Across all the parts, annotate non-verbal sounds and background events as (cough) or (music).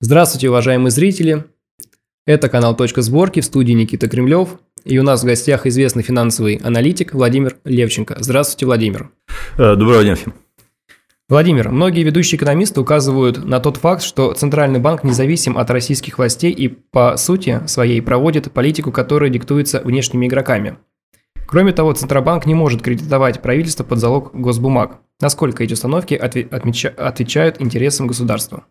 Здравствуйте, уважаемые зрители! Это канал «Точка сборки» в студии Никита Кремлев. И у нас в гостях известный финансовый аналитик Владимир Левченко. Здравствуйте, Владимир. Э, доброго дня всем. Владимир, многие ведущие экономисты указывают на тот факт, что Центральный банк независим от российских властей и, по сути своей, проводит политику, которая диктуется внешними игроками. Кроме того, Центробанк не может кредитовать правительство под залог госбумаг. Насколько эти установки отвечают интересам государства?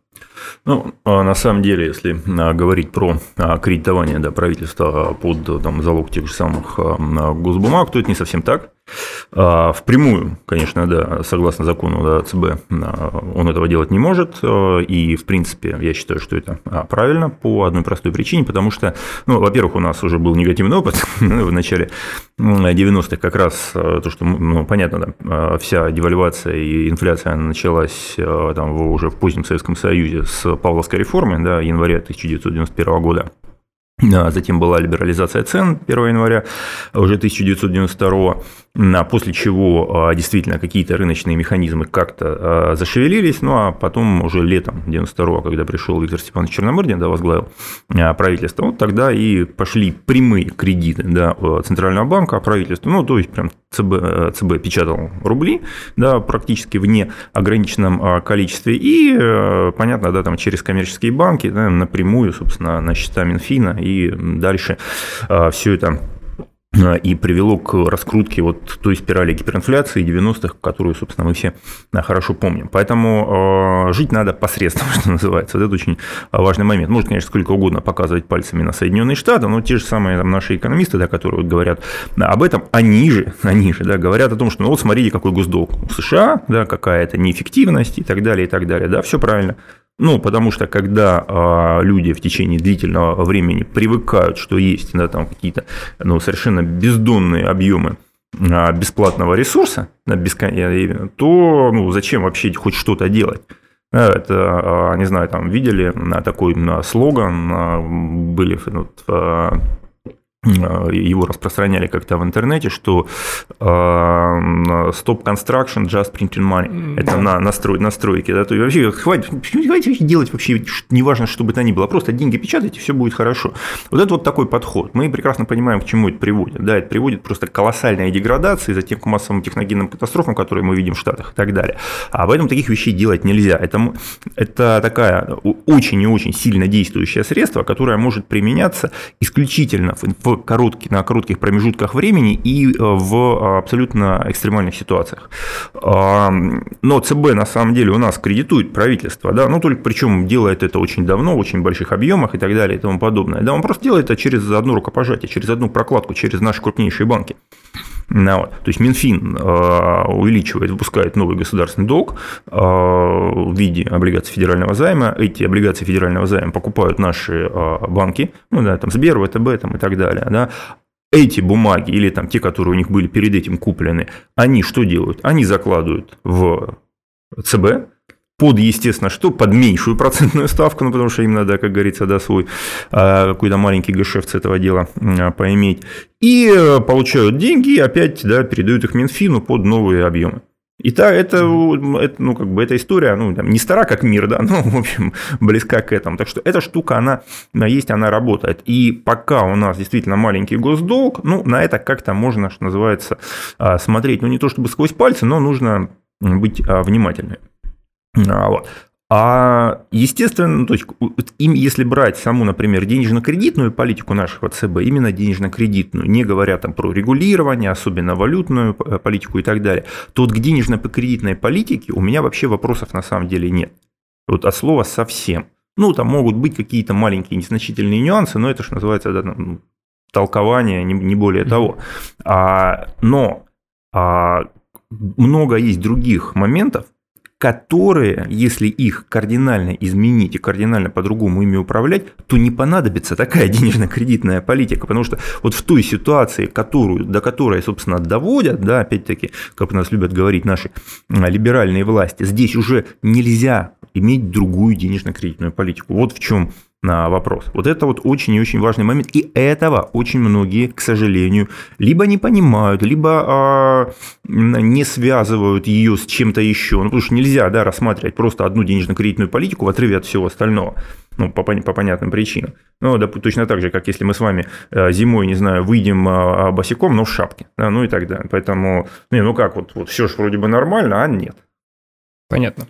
Ну, а на самом деле, если а, говорить про а, кредитование да, правительства под там, залог тех же самых госбумаг, то это не совсем так. А, впрямую, конечно, да, согласно закону да, ЦБ, а, он этого делать не может. А, и, в принципе, я считаю, что это правильно по одной простой причине, потому что, ну, во-первых, у нас уже был негативный опыт (laughs) в начале 90-х, как раз то, что, ну, понятно, да, вся девальвация и инфляция началась там, уже в позднем Советском Союзе с Павловской реформы, да, января 1991 года. Затем была либерализация цен 1 января уже 1992 после чего а, действительно какие-то рыночные механизмы как-то а, зашевелились, ну а потом уже летом 92 когда пришел Виктор Степанович Черномырдин, да, возглавил а, правительство, вот тогда и пошли прямые кредиты да, Центрального банка правительству, ну то есть прям ЦБ, ЦБ печатал рубли, да, практически в неограниченном количестве, и, понятно, да, там через коммерческие банки да, напрямую, собственно, на счета Минфина, и дальше все это а, и привело к раскрутке вот той спирали гиперинфляции 90-х, которую, собственно, мы все а, хорошо помним. Поэтому э, жить надо посредством, (laughs) что называется. Вот это очень важный момент. Можно, конечно, сколько угодно показывать пальцами на Соединенные Штаты, но те же самые там, наши экономисты, да, которые вот говорят об этом, они же, (laughs) они же да, говорят о том, что ну вот смотрите, какой госдолг у США, да, какая-то неэффективность и так далее, и так далее. Да, все правильно. Ну, потому что когда а, люди в течение длительного времени привыкают, что есть да, там какие-то ну, совершенно бездонные объемы а, бесплатного ресурса, да, бескон... то ну, зачем вообще хоть что-то делать? Это, а, не знаю, там видели такой слоган, были вот, Э, его распространяли как-то в интернете, что э, stop construction, just printing money. Это на настрой, настройки. Да? То есть вообще хватит, хватит делать вообще, неважно, что бы то ни было, просто деньги печатайте, все будет хорошо. Вот это вот такой подход. Мы прекрасно понимаем, к чему это приводит. Да, это приводит просто к колоссальной деградации, затем к массовым техногенным катастрофам, которые мы видим в Штатах и так далее. А поэтому таких вещей делать нельзя. Это, это такая очень и очень сильно действующее средство, которое может применяться исключительно в короткий, на коротких промежутках времени и э, в абсолютно экстремальных ситуациях. Но ЦБ на самом деле у нас кредитует правительство, да, ну только причем делает это очень давно, в очень больших объемах и так далее и тому подобное. Да, он просто делает это через одно рукопожатие, через одну прокладку, через наши крупнейшие банки. Ну, вот. То есть Минфин э, увеличивает, выпускает новый государственный долг э, в виде облигаций федерального займа. Эти облигации федерального займа покупают наши э, банки, ну да, там Сбер, ВТБ там, и так далее. Да. Эти бумаги или там те, которые у них были перед этим куплены, они что делают? Они закладывают в ЦБ, под, естественно, что? Под меньшую процентную ставку, ну, потому что им надо, как говорится, да, свой а, какой-то маленький гешефт с этого дела а, поиметь. И э, получают деньги и опять, да, передают их Минфину под новые объемы. И так, это, это, ну, как бы, эта история, ну, там, не стара как мир, да, (laughs) но, в общем, близка к этому. Так что эта штука, она есть, она работает. И пока у нас действительно маленький госдолг, ну, на это как-то можно, что называется, а, смотреть, ну, не то чтобы сквозь пальцы, но нужно быть внимательным. А, вот. А, естественно, ну, то есть, им, если брать саму, например, денежно-кредитную политику нашего ЦБ, именно денежно-кредитную, не говоря там про регулирование, особенно валютную э, политику и так далее, то вот к денежно-кредитной политике у меня вообще вопросов на самом деле нет. Вот от слова совсем. Ну, там могут быть какие-то маленькие незначительные нюансы, но это что называется да, ну, толкование, не, не более того. А, но а, много есть других моментов, которые, если их кардинально изменить и кардинально по-другому ими управлять, то не понадобится такая (laughs) денежно-кредитная политика, потому что вот в той ситуации, которую, до которой, собственно, доводят, да, опять-таки, как у нас любят говорить наши либеральные власти, здесь уже нельзя иметь другую денежно-кредитную политику. Вот в чем вопрос. Вот это вот очень и очень важный момент, и этого очень многие, к сожалению, либо не понимают, либо а, не связывают ее с чем-то еще, ну, потому что нельзя да, рассматривать просто одну денежно-кредитную политику в отрыве от всего остального. ну, по, по понятным причинам. Ну, да, точно так же, как если мы с вами э, зимой, не знаю, выйдем а, босиком, но в шапке, да, ну и так далее. Поэтому, не, ну как, вот, вот все же вроде бы нормально, а нет. Понятно.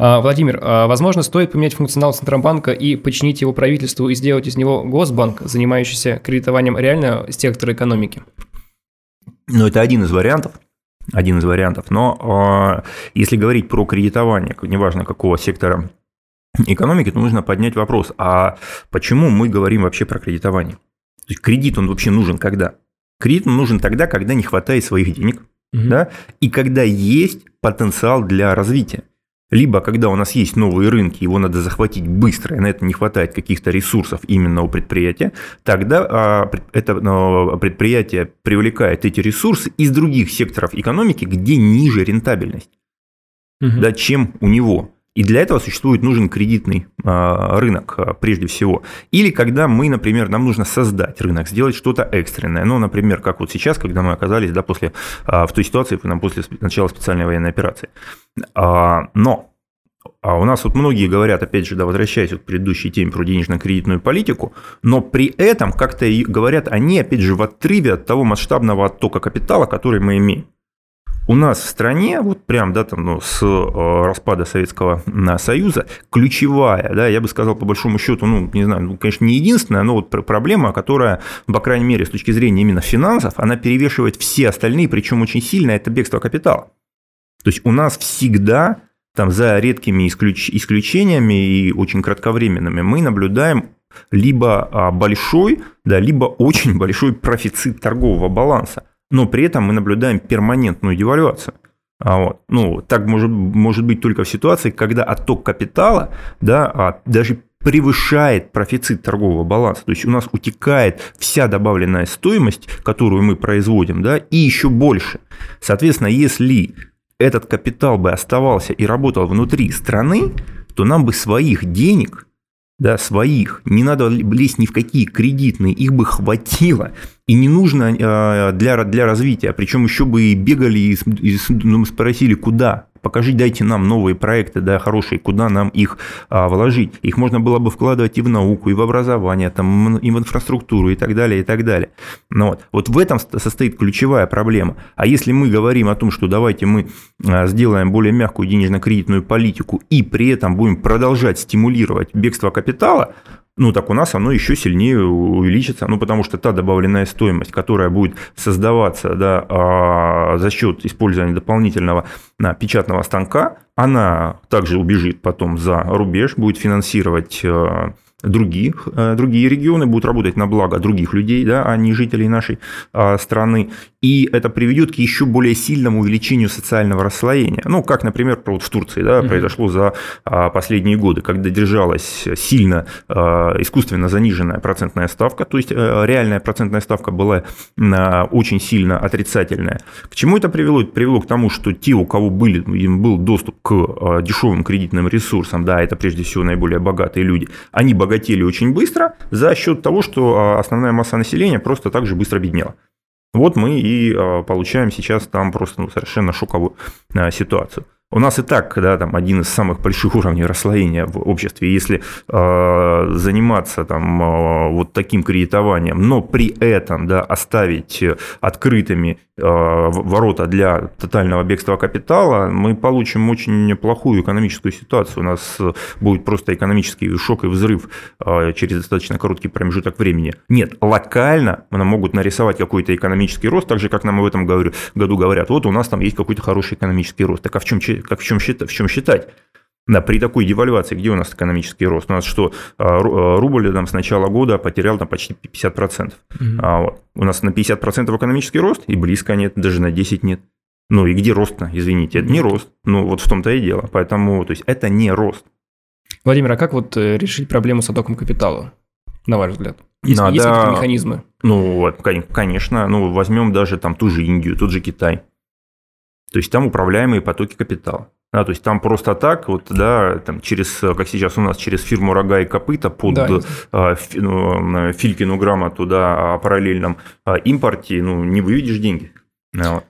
А, Владимир, а, возможно, стоит поменять функционал Центробанка и подчинить его правительству и сделать из него госбанк, занимающийся кредитованием реального сектора экономики? Ну, это один из вариантов. Один из вариантов. Но э, если говорить про кредитование, неважно какого сектора экономики, то нужно поднять вопрос, а почему мы говорим вообще про кредитование? То есть кредит, он вообще нужен когда? Кредит нужен тогда, когда не хватает своих денег, угу. да, и когда есть потенциал для развития. Либо когда у нас есть новые рынки, его надо захватить быстро, и на это не хватает каких-то ресурсов именно у предприятия, тогда а, это предприятие привлекает эти ресурсы из других секторов экономики, где ниже рентабельность, угу. да, чем у него. И для этого существует нужен кредитный а, рынок а, прежде всего. Или когда мы, например, нам нужно создать рынок, сделать что-то экстренное. Ну, например, как вот сейчас, когда мы оказались да, после, в той ситуации, после начала специальной военной операции. Но а у нас вот многие говорят, опять же, да, возвращаясь вот к предыдущей теме про денежно-кредитную политику, но при этом как-то говорят они, опять же, в отрыве от того масштабного оттока капитала, который мы имеем. У нас в стране, вот прям, да, там, ну, с э, распада Советского Союза, ключевая, да, я бы сказал, по большому счету, ну, не знаю, ну, конечно, не единственная, но вот проблема, которая, по крайней мере, с точки зрения именно финансов, она перевешивает все остальные, причем очень сильно, это бегство капитала. То есть у нас всегда там за редкими исключ... исключениями и очень кратковременными мы наблюдаем либо а, большой, да, либо очень большой профицит торгового баланса, но при этом мы наблюдаем перманентную девальвацию. А вот. Ну, так может, может быть только в ситуации, когда отток капитала да, а, даже превышает профицит торгового баланса. То есть у нас утекает вся добавленная стоимость, которую мы производим, да, и еще больше. Соответственно, если этот капитал бы оставался и работал внутри страны, то нам бы своих денег, да, своих, не надо лезть ни в какие кредитные, их бы хватило, и не нужно а, для, для развития, причем еще бы и бегали и, и ну, спросили, куда, покажите, дайте нам новые проекты, да, хорошие, куда нам их а, вложить. Их можно было бы вкладывать и в науку, и в образование, там, и в инфраструктуру, и так далее, и так далее. Но вот, вот в этом состоит ключевая проблема. А если мы говорим о том, что давайте мы а, сделаем более мягкую денежно-кредитную политику и при этом будем продолжать стимулировать бегство капитала, ну так у нас оно еще сильнее увеличится, ну потому что та добавленная стоимость, которая будет создаваться да, а, за счет использования дополнительного печатного станка, она также убежит потом за рубеж, будет финансировать э, других, э, другие регионы будут работать на благо других людей, да, а не жителей нашей а, страны. И это приведет к еще более сильному увеличению социального расслоения. Ну, как, например, вот в Турции да, произошло за а, последние годы, когда держалась сильно а, искусственно заниженная процентная ставка, то есть э, реальная процентная ставка была очень сильно отрицательная. К чему это привело? Это привело к тому, что те, у кого были, им был доступ к дешевым кредитным ресурсам, да, это прежде всего наиболее богатые люди, они богатели очень быстро за счет того, что а, основная масса населения просто так же быстро беднела. Вот мы и а, получаем сейчас там просто ну, совершенно шоковую а, ситуацию. У нас и так, да, там один из самых больших уровней расслоения в обществе. Если э, заниматься там э, вот таким кредитованием, но при этом да, оставить открытыми э, ворота для тотального бегства капитала, мы получим очень плохую экономическую ситуацию. У нас будет просто экономический шок и взрыв э, через достаточно короткий промежуток времени. Нет, локально нам могут нарисовать какой-то экономический рост, так же, как нам в этом году говорят, вот у нас там есть какой-то хороший экономический рост. Так а в чем как в чем, считать, в чем считать? Да, при такой девальвации, где у нас экономический рост? У нас что, а, а, рубль там, с начала года потерял там, почти 50%. Угу. А вот, у нас на 50% экономический рост, и близко нет, даже на 10 нет. Ну и где рост-то, извините, это не рост. Ну вот в том-то и дело. Поэтому, то есть это не рост. Владимир, а как вот э, решить проблему с оттоком капитала, на ваш взгляд? Есть, Надо... есть какие-то механизмы? Ну, вот, конечно. Ну, возьмем даже там ту же Индию, тот же Китай. То есть там управляемые потоки капитала. Да, то есть там просто так, вот, да, там через, как сейчас у нас, через фирму рога и копыта под да, а, фи, ну, Филькину грамоту да, о параллельном а, импорте, ну, не выведешь деньги. Вот.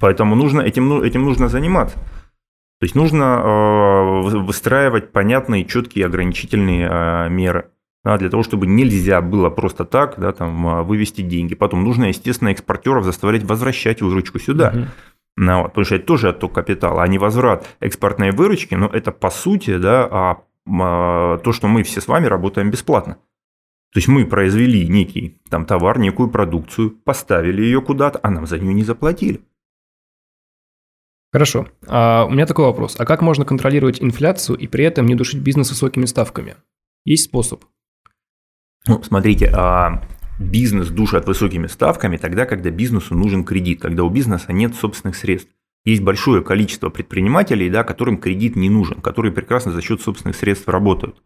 Поэтому нужно, этим, ну, этим нужно заниматься. То есть нужно выстраивать понятные, четкие ограничительные меры да, для того, чтобы нельзя было просто так да, там, вывести деньги. Потом нужно, естественно, экспортеров заставлять возвращать выручку сюда. Угу. Ну, вот, потому что это тоже отток капитала, а не возврат экспортной выручки, но это по сути да, а, а, то, что мы все с вами работаем бесплатно. То есть мы произвели некий там товар, некую продукцию, поставили ее куда-то, а нам за нее не заплатили. Хорошо. А у меня такой вопрос. А как можно контролировать инфляцию и при этом не душить бизнес высокими ставками? Есть способ? Ну, смотрите, а бизнес душат высокими ставками тогда, когда бизнесу нужен кредит, когда у бизнеса нет собственных средств. Есть большое количество предпринимателей, да, которым кредит не нужен, которые прекрасно за счет собственных средств работают.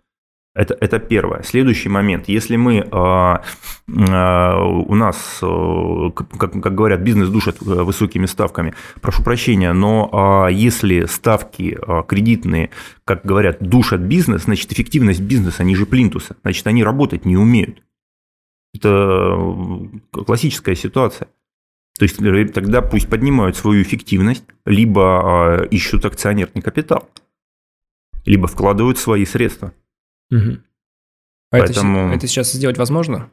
Это, это первое. Следующий момент. Если мы, э, э, у нас, э, как, как говорят, бизнес душат высокими ставками, прошу прощения, но если ставки кредитные, как говорят, душат бизнес, значит эффективность бизнеса ниже плинтуса, значит они работать не умеют. Это классическая ситуация. То есть тогда пусть поднимают свою эффективность, либо ищут акционерный капитал, либо вкладывают свои средства. Угу. А Поэтому... это, это сейчас сделать возможно?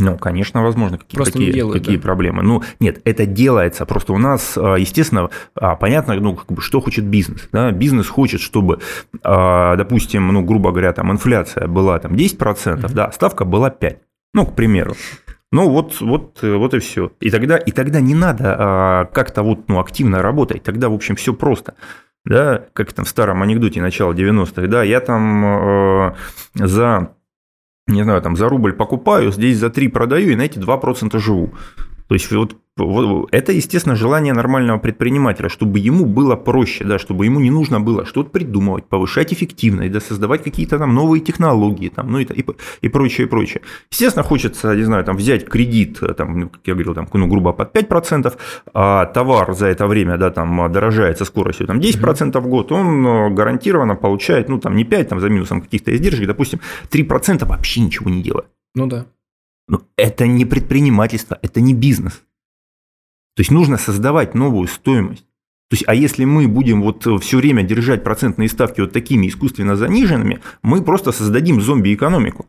Ну, конечно, возможно. Какие, просто какие, делают, какие да? проблемы? Ну, нет, это делается. Просто у нас, а, естественно, а, понятно, ну, как бы, что хочет бизнес. Да? Бизнес хочет, чтобы, допустим, ну, грубо говоря, там инфляция была там 10%, mm-hmm. да, ставка была 5%. Ну, к примеру. Ну, вот, вот, вот и все. И тогда, и тогда не надо как-то вот, ну, активно работать. Тогда, в общем, все просто да, как там в старом анекдоте начала 90-х, да, я там э, за, не знаю, там за рубль покупаю, здесь за 3 продаю и на эти 2% живу. То есть вот это, естественно, желание нормального предпринимателя, чтобы ему было проще, да, чтобы ему не нужно было что-то придумывать, повышать эффективность, да, создавать какие-то там новые технологии, там, ну и, и, и прочее, и прочее. Естественно, хочется, не знаю, там, взять кредит, там, ну, как я говорил, там, ну, грубо под 5%, а товар за это время, да, там, дорожает со скоростью там, 10% в год, он э, гарантированно получает, ну, там, не 5, там, за минусом каких-то издержек, допустим, 3% вообще ничего не делает. Ну да. Но это не предпринимательство, это не бизнес. То есть нужно создавать новую стоимость. То есть, а если мы будем вот все время держать процентные ставки вот такими искусственно заниженными, мы просто создадим зомби-экономику.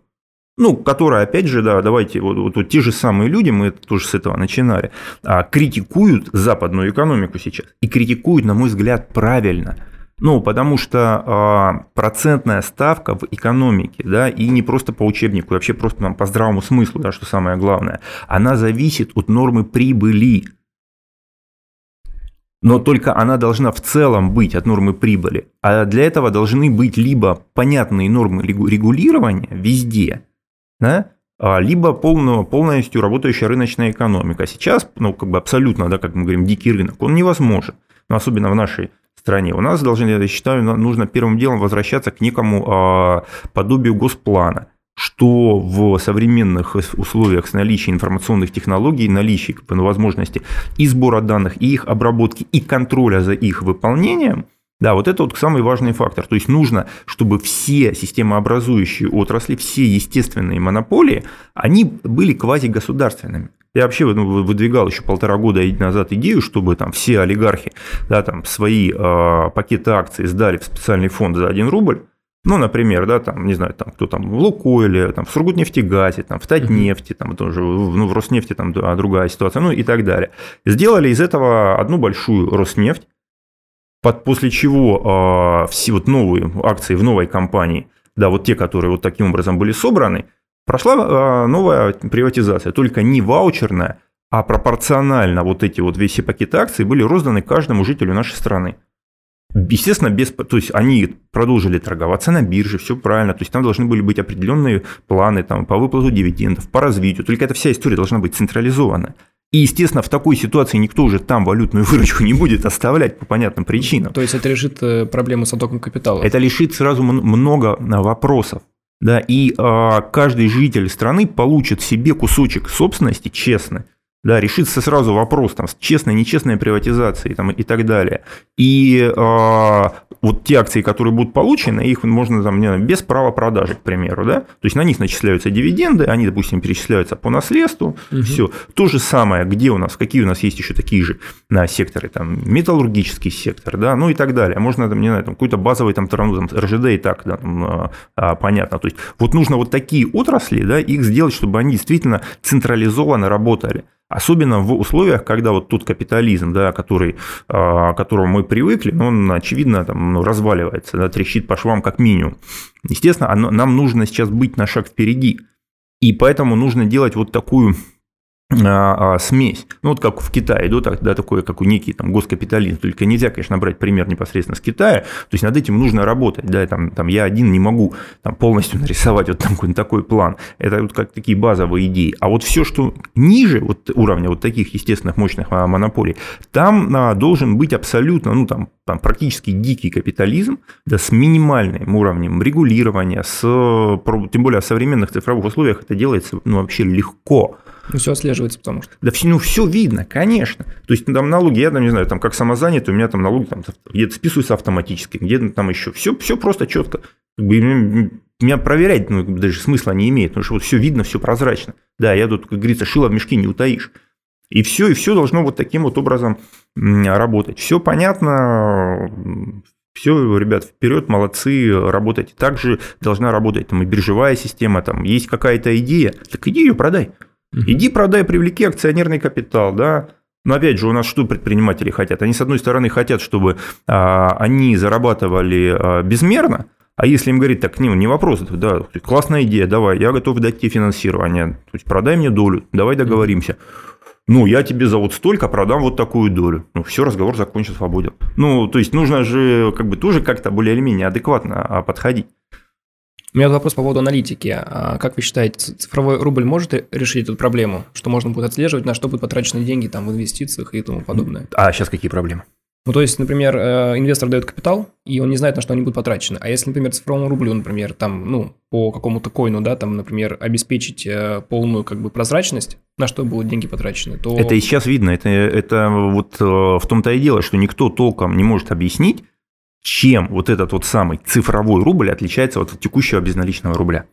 Ну, которая, опять же, да, давайте, вот, вот, вот те же самые люди, мы тоже с этого начинали, а, критикуют западную экономику сейчас. И критикуют, на мой взгляд, правильно – ну, потому что э, процентная ставка в экономике, да, и не просто по учебнику, вообще просто там, по здравому смыслу, да, что самое главное, она зависит от нормы прибыли. Но только она должна в целом быть от нормы прибыли. А для этого должны быть либо понятные нормы регулирования везде, да, а, либо полную, полностью работающая рыночная экономика. Сейчас, ну, как бы абсолютно, да, как мы говорим, дикий рынок, он невозможен. Но особенно в нашей стране. У нас должны, я считаю, нужно первым делом возвращаться к некому а, подобию госплана что в современных условиях с наличием информационных технологий, наличием возможности и сбора данных, и их обработки, и контроля за их выполнением, да, вот это вот самый важный фактор. То есть нужно, чтобы все системообразующие отрасли, все естественные монополии, они были квазигосударственными. Я вообще ну, выдвигал еще полтора года назад идею, чтобы там все олигархи да, там, свои э, пакеты акций сдали в специальный фонд за 1 рубль. Ну, например, да, там, не знаю, там, кто там, в Лукойле, там, в Сургутнефтегазе, там, в Татнефти, там, тоже, ну, в Роснефти там другая ситуация, ну, и так далее. Сделали из этого одну большую Роснефть, под, после чего э, все вот новые акции в новой компании, да, вот те, которые вот таким образом были собраны – Прошла а, новая приватизация, только не ваучерная, а пропорционально вот эти вот все пакеты акций были розданы каждому жителю нашей страны. Естественно, без, то есть они продолжили торговаться на бирже, все правильно, то есть там должны были быть определенные планы там, по выплату дивидендов, по развитию, только эта вся история должна быть централизована. И, естественно, в такой ситуации никто уже там валютную выручку (laughs) не будет оставлять по понятным причинам. То есть это решит э, проблему с оттоком капитала? Это решит сразу много вопросов да, и э, каждый житель страны получит себе кусочек собственности честно, да, решится сразу вопрос там, с честной, нечестной приватизацией там, и так далее. И э, вот те акции, которые будут получены, их можно там, не, без права продажи, к примеру, да, то есть на них начисляются дивиденды, они, допустим, перечисляются по наследству, угу. все. То же самое, где у нас, какие у нас есть еще такие же на секторы, там, металлургический сектор, да, ну и так далее. Можно, там, не знаю, там, какой-то базовый там, там РЖД и так, да, там, а, а, понятно. То есть вот нужно вот такие отрасли, да, их сделать, чтобы они действительно централизованно работали. Особенно в условиях, когда вот тот капитализм, да, который, а, к которому мы привыкли, он, очевидно, там, ну, разваливается, да, трещит по швам как минимум. Естественно, нам нужно сейчас быть на шаг впереди. И поэтому нужно делать вот такую смесь. Ну, вот как в Китае, да, да, такое, как у некий там, госкапитализм. Только нельзя, конечно, брать пример непосредственно с Китая. То есть над этим нужно работать. Да, там, там я один не могу там, полностью нарисовать вот там, какой-то такой план. Это вот как такие базовые идеи. А вот все, что ниже вот, уровня вот таких естественных мощных а, монополий, там а, должен быть абсолютно, ну, там, там практически дикий капитализм, да, с минимальным уровнем регулирования, с, тем более в современных цифровых условиях это делается ну, вообще легко. Ну, все отслеживается, потому что. Да все, ну, все видно, конечно. То есть, там налоги, я там не знаю, там как самозанятый, у меня там налоги там, где-то списываются автоматически, где-то там еще. Все, все просто четко. Меня проверять ну, даже смысла не имеет, потому что вот все видно, все прозрачно. Да, я тут, как говорится, шило в мешке не утаишь. И все, и все должно вот таким вот образом работать. Все понятно, все, ребят, вперед, молодцы, работайте. Также должна работать там и биржевая система, там есть какая-то идея, так иди ее продай. Иди продай, привлеки акционерный капитал, да. Но опять же, у нас что предприниматели хотят? Они, с одной стороны, хотят, чтобы а, они зарабатывали а, безмерно, а если им говорить, так, не, не вопрос, да, классная идея, давай, я готов дать тебе финансирование, то есть продай мне долю, давай договоримся. Ну, я тебе за вот столько продам вот такую долю. Ну, все, разговор закончен, свободен. Ну, то есть нужно же как бы тоже как-то более или менее адекватно а, подходить. У меня вопрос по поводу аналитики. А как вы считаете, цифровой рубль может решить эту проблему? Что можно будет отслеживать, на что будут потрачены деньги там, в инвестициях и тому подобное? А сейчас какие проблемы? Ну, то есть, например, э, инвестор дает капитал, и он не знает, на что они будут потрачены. А если, например, цифровому рублю, например, там, ну, по какому-то коину, да, там, например, обеспечить э, полную, как бы, прозрачность, на что будут деньги потрачены, то... Это и сейчас видно, это, это вот э, в том-то и дело, что никто толком не может объяснить, чем вот этот вот самый цифровой рубль отличается от текущего безналичного рубля.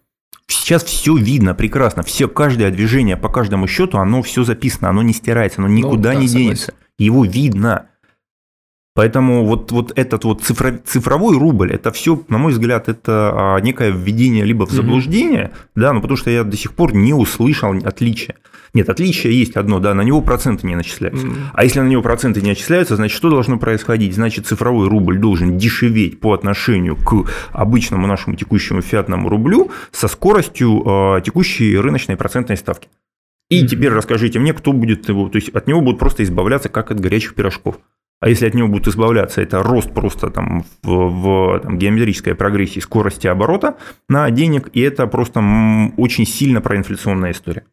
Сейчас все видно прекрасно, все, каждое движение по каждому счету, оно все записано, оно не стирается, оно никуда ну, да, не согласен. денется. Его видно. Поэтому вот, вот этот вот цифро, цифровой рубль, это все, на мой взгляд, это а, некое введение либо в заблуждение, mm-hmm. да, ну потому что я до сих пор не услышал отличия. Нет, отличие есть одно, да, на него проценты не начисляются. Mm-hmm. А если на него проценты не начисляются, значит, что должно происходить? Значит, цифровой рубль должен дешеветь по отношению к обычному нашему текущему фиатному рублю со скоростью э, текущей рыночной процентной ставки. И mm-hmm. теперь расскажите мне, кто будет его, то есть от него будут просто избавляться, как от горячих пирожков. А если от него будут избавляться, это рост просто там в, в там, геометрической прогрессии скорости оборота на денег, и это просто очень сильно проинфляционная история.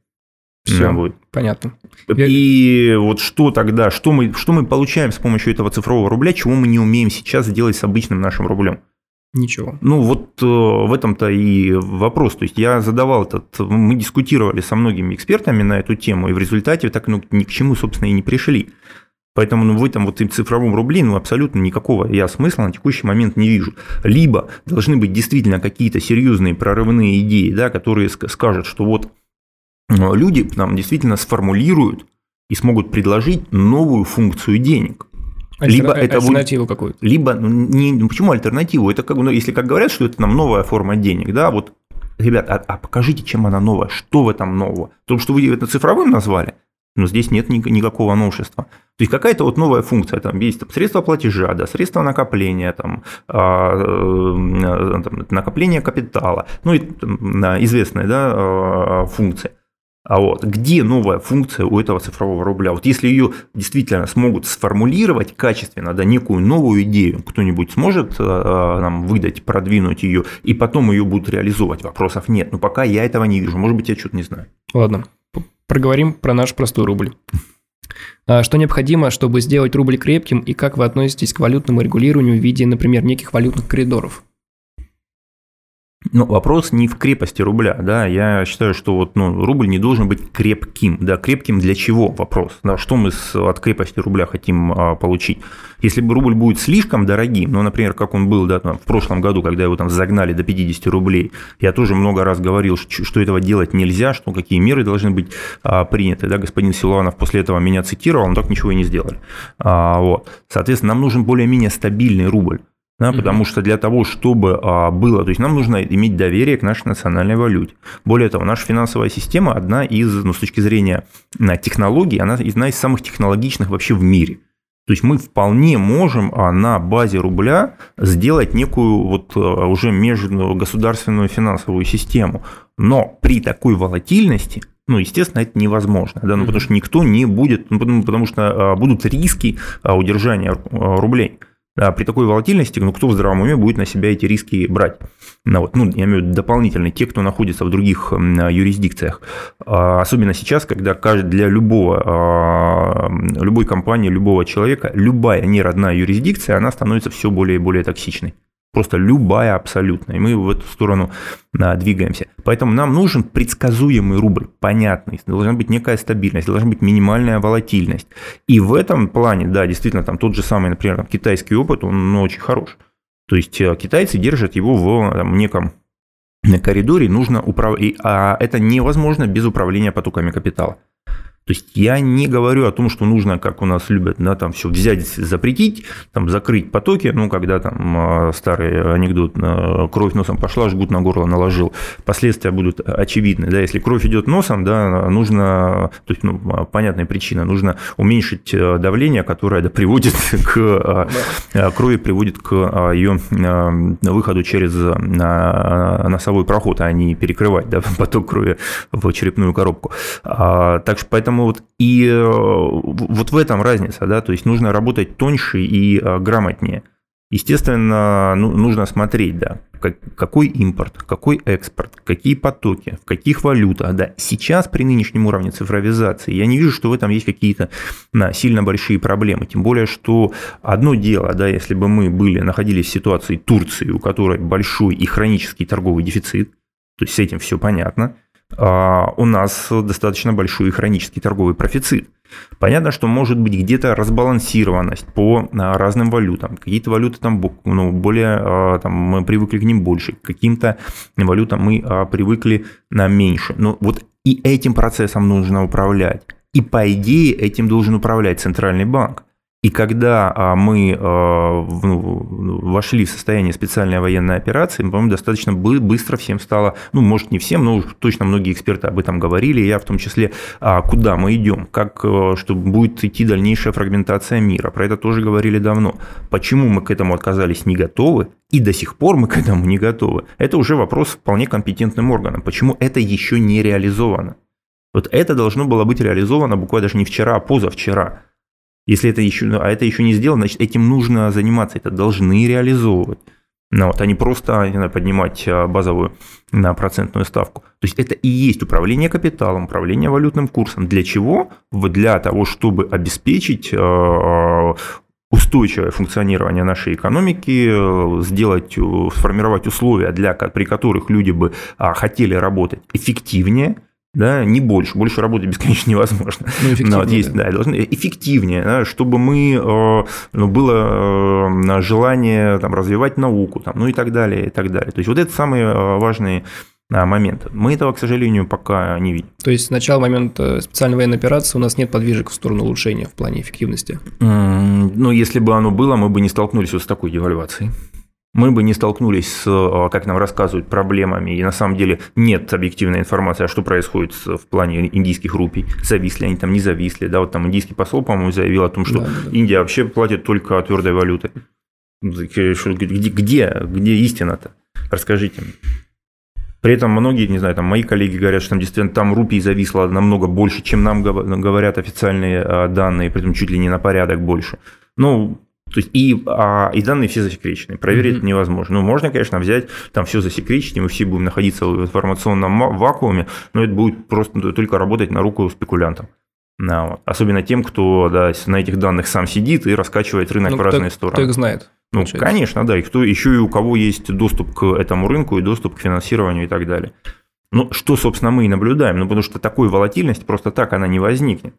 Все, будет. понятно. И вот что тогда, что мы, что мы получаем с помощью этого цифрового рубля, чего мы не умеем сейчас сделать с обычным нашим рублем? Ничего. Ну, вот э, в этом-то и вопрос. То есть я задавал этот, мы дискутировали со многими экспертами на эту тему, и в результате так ну, ни к чему, собственно, и не пришли. Поэтому ну, в этом вот цифровом рубле ну, абсолютно никакого я смысла на текущий момент не вижу. Либо должны быть действительно какие-то серьезные прорывные идеи, да, которые скажут, что вот э, люди нам действительно сформулируют и смогут предложить новую функцию денег. Либо это альтернативу какую-то. Либо, ну, не, ну, почему альтернативу? Это как, ну, если как говорят, что это нам новая форма денег, да, вот, ребят, а, а покажите, чем она новая, что в этом нового? То, что вы это цифровым назвали, но здесь нет никакого новшества. То есть какая-то вот новая функция, там есть там, средства платежа, да, средства накопления, там, а, э, там, накопление капитала, ну и там, известная да, а, функция. А вот где новая функция у этого цифрового рубля? Вот если ее действительно смогут сформулировать качественно, да, некую новую идею, кто-нибудь сможет э, нам выдать, продвинуть ее, и потом ее будут реализовывать, вопросов нет. Но пока я этого не вижу. Может быть, я что-то не знаю. Ладно, проговорим про наш простой рубль. А что необходимо, чтобы сделать рубль крепким, и как вы относитесь к валютному регулированию в виде, например, неких валютных коридоров? Но вопрос не в крепости рубля, да, я считаю, что вот, ну, рубль не должен быть крепким, да, крепким для чего вопрос, да, что мы с, от крепости рубля хотим а, получить. Если бы рубль будет слишком дорогим, ну, например, как он был, да, там, в прошлом году, когда его там загнали до 50 рублей, я тоже много раз говорил, что, что этого делать нельзя, что какие меры должны быть а, приняты, да, господин Силуанов после этого меня цитировал, но так ничего и не сделали. А, вот. Соответственно, нам нужен более-менее стабильный рубль да, угу. потому что для того, чтобы а, было, то есть нам нужно иметь доверие к нашей национальной валюте. Более того, наша финансовая система одна из, ну, с точки зрения технологий, она одна из самых технологичных вообще в мире. То есть мы вполне можем а, на базе рубля сделать некую вот а, уже межгосударственную финансовую систему. Но при такой волатильности ну, естественно, это невозможно, да, ну, потому что никто не будет, ну, потому, потому что будут риски удержания рублей. Да, при такой волатильности, ну, кто в здравом уме будет на себя эти риски брать? Ну, вот, ну, я имею в виду дополнительно те, кто находится в других юрисдикциях. А, особенно сейчас, когда для любого, а, любой компании, любого человека, любая неродная юрисдикция, она становится все более и более токсичной. Просто любая абсолютно. И мы в эту сторону да, двигаемся. Поэтому нам нужен предсказуемый рубль, понятный. Должна быть некая стабильность, должна быть минимальная волатильность. И в этом плане, да, действительно, там тот же самый, например, там, китайский опыт, он ну, очень хорош. То есть э, китайцы держат его в там, неком коридоре, нужно управлять, а это невозможно без управления потоками капитала. То есть я не говорю о том, что нужно, как у нас любят, да, там все взять, запретить, там закрыть потоки, ну, когда там а, старый анекдот, а, кровь носом пошла, жгут на горло наложил, последствия будут очевидны, да, если кровь идет носом, да, нужно, то есть, ну, понятная причина, нужно уменьшить давление, которое да, приводит (laughs) к а, да. крови, приводит к ее выходу через носовой проход, а не перекрывать, да, (laughs) поток крови в черепную коробку. Так что поэтому Поэтому вот и э, вот в этом разница, да, то есть нужно работать тоньше и э, грамотнее. Естественно, ну, нужно смотреть, да, как, какой импорт, какой экспорт, какие потоки, в каких валютах. Да. Сейчас при нынешнем уровне цифровизации я не вижу, что в этом есть какие-то да, сильно большие проблемы. Тем более, что одно дело, да, если бы мы были, находились в ситуации Турции, у которой большой и хронический торговый дефицит, то есть с этим все понятно. А, у нас достаточно большой хронический торговый профицит. Понятно, что может быть где-то разбалансированность по а, разным валютам. Какие-то валюты там ну, более, а, там, мы привыкли к ним больше, к каким-то валютам мы привыкли на меньше. Но вот и этим процессом нужно управлять. И по идее этим должен управлять центральный банк. И когда а, мы а, ну, вошли в состояние специальной военной операции, по-моему, достаточно быстро всем стало, ну, может, не всем, но точно многие эксперты об этом говорили, я в том числе, а, куда мы идем, как, что будет идти дальнейшая фрагментация мира. Про это тоже говорили давно. Почему мы к этому отказались не готовы, и до сих пор мы к этому не готовы, это уже вопрос вполне компетентным органам. Почему это еще не реализовано? Вот это должно было быть реализовано буквально даже не вчера, а позавчера. Если это еще, а это еще не сделано, значит, этим нужно заниматься, это должны реализовывать. Ну, вот, а не просто не знаю, поднимать а, базовую на процентную ставку. То есть это и есть управление капиталом, управление валютным курсом. Для чего? Для того, чтобы обеспечить а, устойчивое функционирование нашей экономики, сделать, сформировать условия, для, при которых люди бы хотели работать эффективнее, да, не больше, больше работать бесконечно (laughs) невозможно. Ну, эффективнее. Вот есть, да. должны эффективнее, да, чтобы мы, э, ну, было э, желание там, развивать науку, там, ну и так далее, и так далее. То есть вот это самые э, важные моменты. Мы этого, к сожалению, пока не видим. То есть с начала момента специальной военной операции у нас нет подвижек в сторону улучшения в плане эффективности? Ну, если бы оно было, мы бы не столкнулись вот с такой девальвацией мы бы не столкнулись с, э, как нам рассказывают, проблемами. И на самом деле нет объективной информации, а что происходит в плане индийских рупий. Зависли они там, не зависли. Да, вот там индийский посол, по-моему, заявил о том, что да, да. Индия вообще платит только твердой валютой. Где, где, где истина-то? Расскажите мне. При этом многие, не знаю, там мои коллеги говорят, что там действительно там рупий зависло намного больше, чем нам говорят официальные а, данные, при этом чуть ли не на порядок больше. Ну, то есть и, а, и данные все засекречены. Проверить mm-hmm. невозможно. Ну, можно, конечно, взять, там все засекречить, и мы все будем находиться в информационном вакууме, но это будет просто только работать на руку спекулянтам. Да, вот. Особенно тем, кто да, на этих данных сам сидит и раскачивает рынок ну, в разные так, стороны. Кто их знает? Ну, получается. конечно, да. И кто еще и у кого есть доступ к этому рынку и доступ к финансированию и так далее. Ну, что, собственно, мы и наблюдаем. Ну, потому что такой волатильность просто так она не возникнет.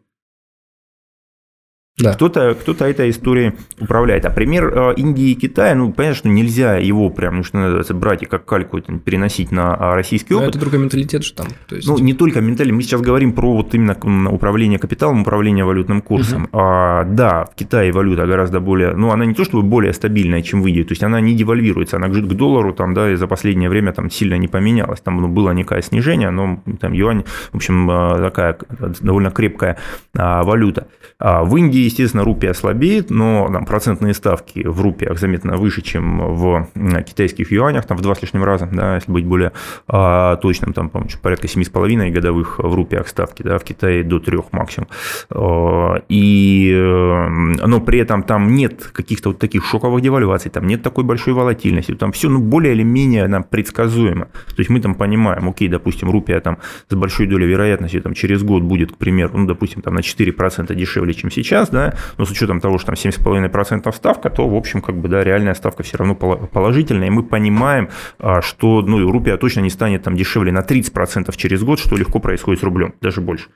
Да. Кто-то кто этой историей управляет. А пример э, Индии и Китая, ну, понятно, что нельзя его прям, ну, что называется, брать и как кальку переносить на а, российский опыт. Но это другой менталитет же там. То есть... Ну, не только менталитет. Мы сейчас говорим про вот именно управление капиталом, управление валютным курсом. Угу. А, да, в Китае валюта гораздо более, ну, она не то чтобы более стабильная, чем в Индии, то есть она не девальвируется, она к доллару там, да, и за последнее время там сильно не поменялась. Там ну, было некое снижение, но там юань, в общем, э, такая довольно крепкая а, валюта. А в Индии естественно, рупия слабеет, но там, процентные ставки в рупиях заметно выше, чем в китайских юанях, там в два с лишним раза, да, если быть более а, точным, там, по порядка 7,5 годовых в рупиях ставки, да, в Китае до 3 максимум. А, и, э, но при этом там нет каких-то вот таких шоковых девальваций, там нет такой большой волатильности, там все ну, более или менее нам предсказуемо. То есть мы там понимаем, окей, допустим, рупия там с большой долей вероятности там, через год будет, к примеру, ну, допустим, там на 4% дешевле, чем сейчас, да, но с учетом того, что там 7,5% ставка, то, в общем, как бы, да, реальная ставка все равно положительная, и мы понимаем, а, что, ну, рупия точно не станет там дешевле на 30% через год, что легко происходит с рублем, даже больше.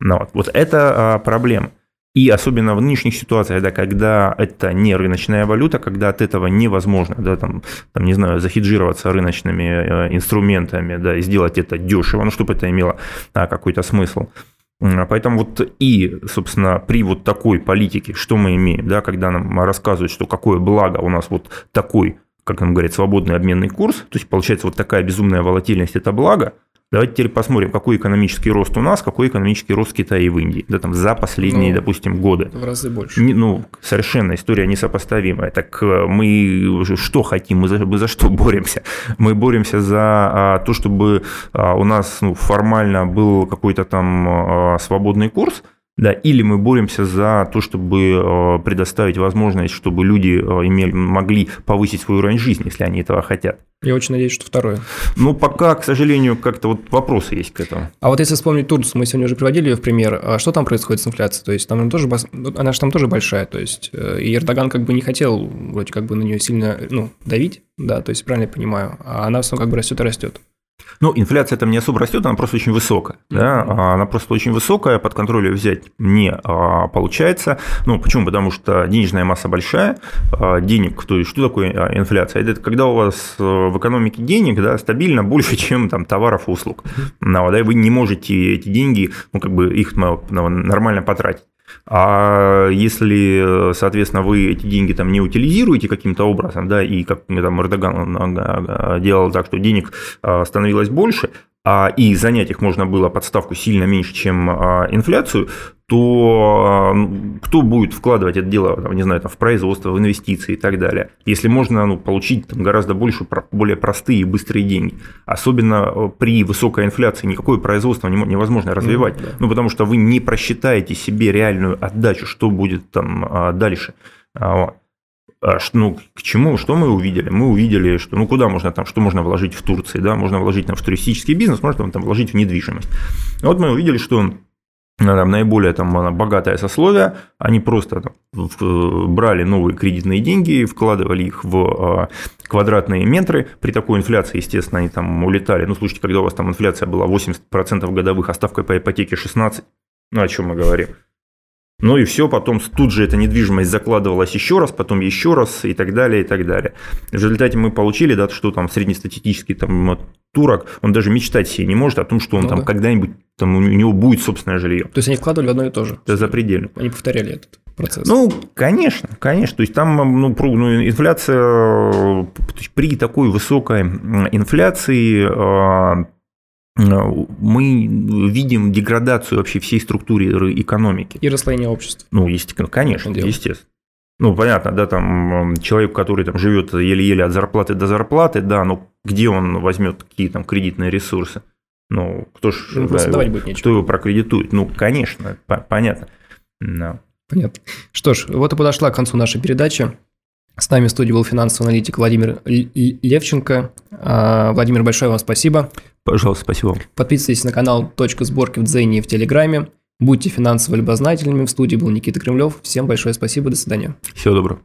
Ну, вот. вот это а, проблема. И особенно в нынешних ситуациях, да, когда это не рыночная валюта, когда от этого невозможно, да, там, там, не знаю, захеджироваться рыночными э, инструментами, да, и сделать это дешево, ну, чтобы это имело а, какой-то смысл. Поэтому вот и, собственно, при вот такой политике, что мы имеем, да, когда нам рассказывают, что какое благо у нас вот такой, как нам говорят, свободный обменный курс, то есть получается вот такая безумная волатильность – это благо – Давайте теперь посмотрим, какой экономический рост у нас, какой экономический рост в Китае и в Индии. Да, там, за последние, ну, допустим, годы. В разы больше. Не, ну, совершенно история несопоставимая. Так э, мы что хотим, мы за, мы за что (laughs) боремся? Мы боремся за а, то, чтобы а, у нас ну, формально был какой-то там а, свободный курс – да, или мы боремся за то, чтобы э, предоставить возможность, чтобы люди э, имели, могли повысить свой уровень жизни, если они этого хотят. Я очень надеюсь, что второе. Ну, пока, к сожалению, как-то вот вопросы есть к этому. А вот если вспомнить Турцию, мы сегодня уже приводили ее в пример, а что там происходит с инфляцией? То есть там тоже, она же там тоже большая, то есть э, и Эрдоган как бы не хотел вроде как бы на нее сильно ну, давить, да, то есть правильно я понимаю, а она все как бы растет и растет. Ну, инфляция там не особо растет, она просто очень высокая. Да? А она просто очень высокая, под контроль ее взять не а, получается. Ну, почему? Потому что денежная масса большая, а, денег, то есть что такое инфляция? Это когда у вас э, в экономике денег да, стабильно больше, (laughs) чем там, товаров и услуг. Ну, да, вы не можете эти деньги, ну, как бы их ну, нормально потратить. А если, соответственно, вы эти деньги там не утилизируете каким-то образом, да, и как там Эрдоган делал так, что денег а, становилось больше, а, и занять их можно было подставку сильно меньше, чем а, инфляцию, то а, кто будет вкладывать это дело, там, не знаю, там, в производство, в инвестиции и так далее, если можно ну, получить там, гораздо больше, более простые и быстрые деньги. Особенно при высокой инфляции никакое производство невозможно развивать, mm, да. ну, потому что вы не просчитаете себе реальную отдачу, что будет там дальше. Вот. А ну, к чему, что мы увидели? Мы увидели, что ну куда можно там, что можно вложить в Турции, да, можно вложить там в туристический бизнес, можно там вложить в недвижимость. Вот мы увидели, что э, там, наиболее там, богатое сословие, они просто там, брали новые кредитные деньги, вкладывали их в э, квадратные метры. При такой инфляции, естественно, они там улетали. Ну, слушайте, когда у вас там инфляция была 80% годовых, а ставка по ипотеке 16%, ну, о чем мы говорим? Ну и все, потом тут же эта недвижимость закладывалась еще раз, потом еще раз и так далее, и так далее. В результате мы получили, да, что там среднестатистический там турок, он даже мечтать себе не может о том, что он ну, там да. когда-нибудь, там у него будет собственное жилье. То есть они вкладывали одно и то же? Это запредельно. Они повторяли этот процесс. Ну, конечно, конечно. То есть там ну, ну, инфляция при такой высокой инфляции а, мы видим деградацию вообще всей структуры экономики. И расслоение общества. Ну, естественно, конечно, естественно. Ну, понятно, да, там человек, который там живет еле-еле от зарплаты до зарплаты, да, но где он возьмет какие там кредитные ресурсы? Ну, кто ж ну, да, его, будет нечего. кто его прокредитует? Ну, конечно, понятно. Да. Понятно. Что ж, вот и подошла к концу наша передача. С нами в студии был финансовый аналитик Владимир Левченко. А, Владимир, большое вам спасибо. Пожалуйста, спасибо. Подписывайтесь на канал «Точка сборки» в Дзене и в Телеграме. Будьте финансово любознательными. В студии был Никита Кремлев. Всем большое спасибо. До свидания. Всего доброго.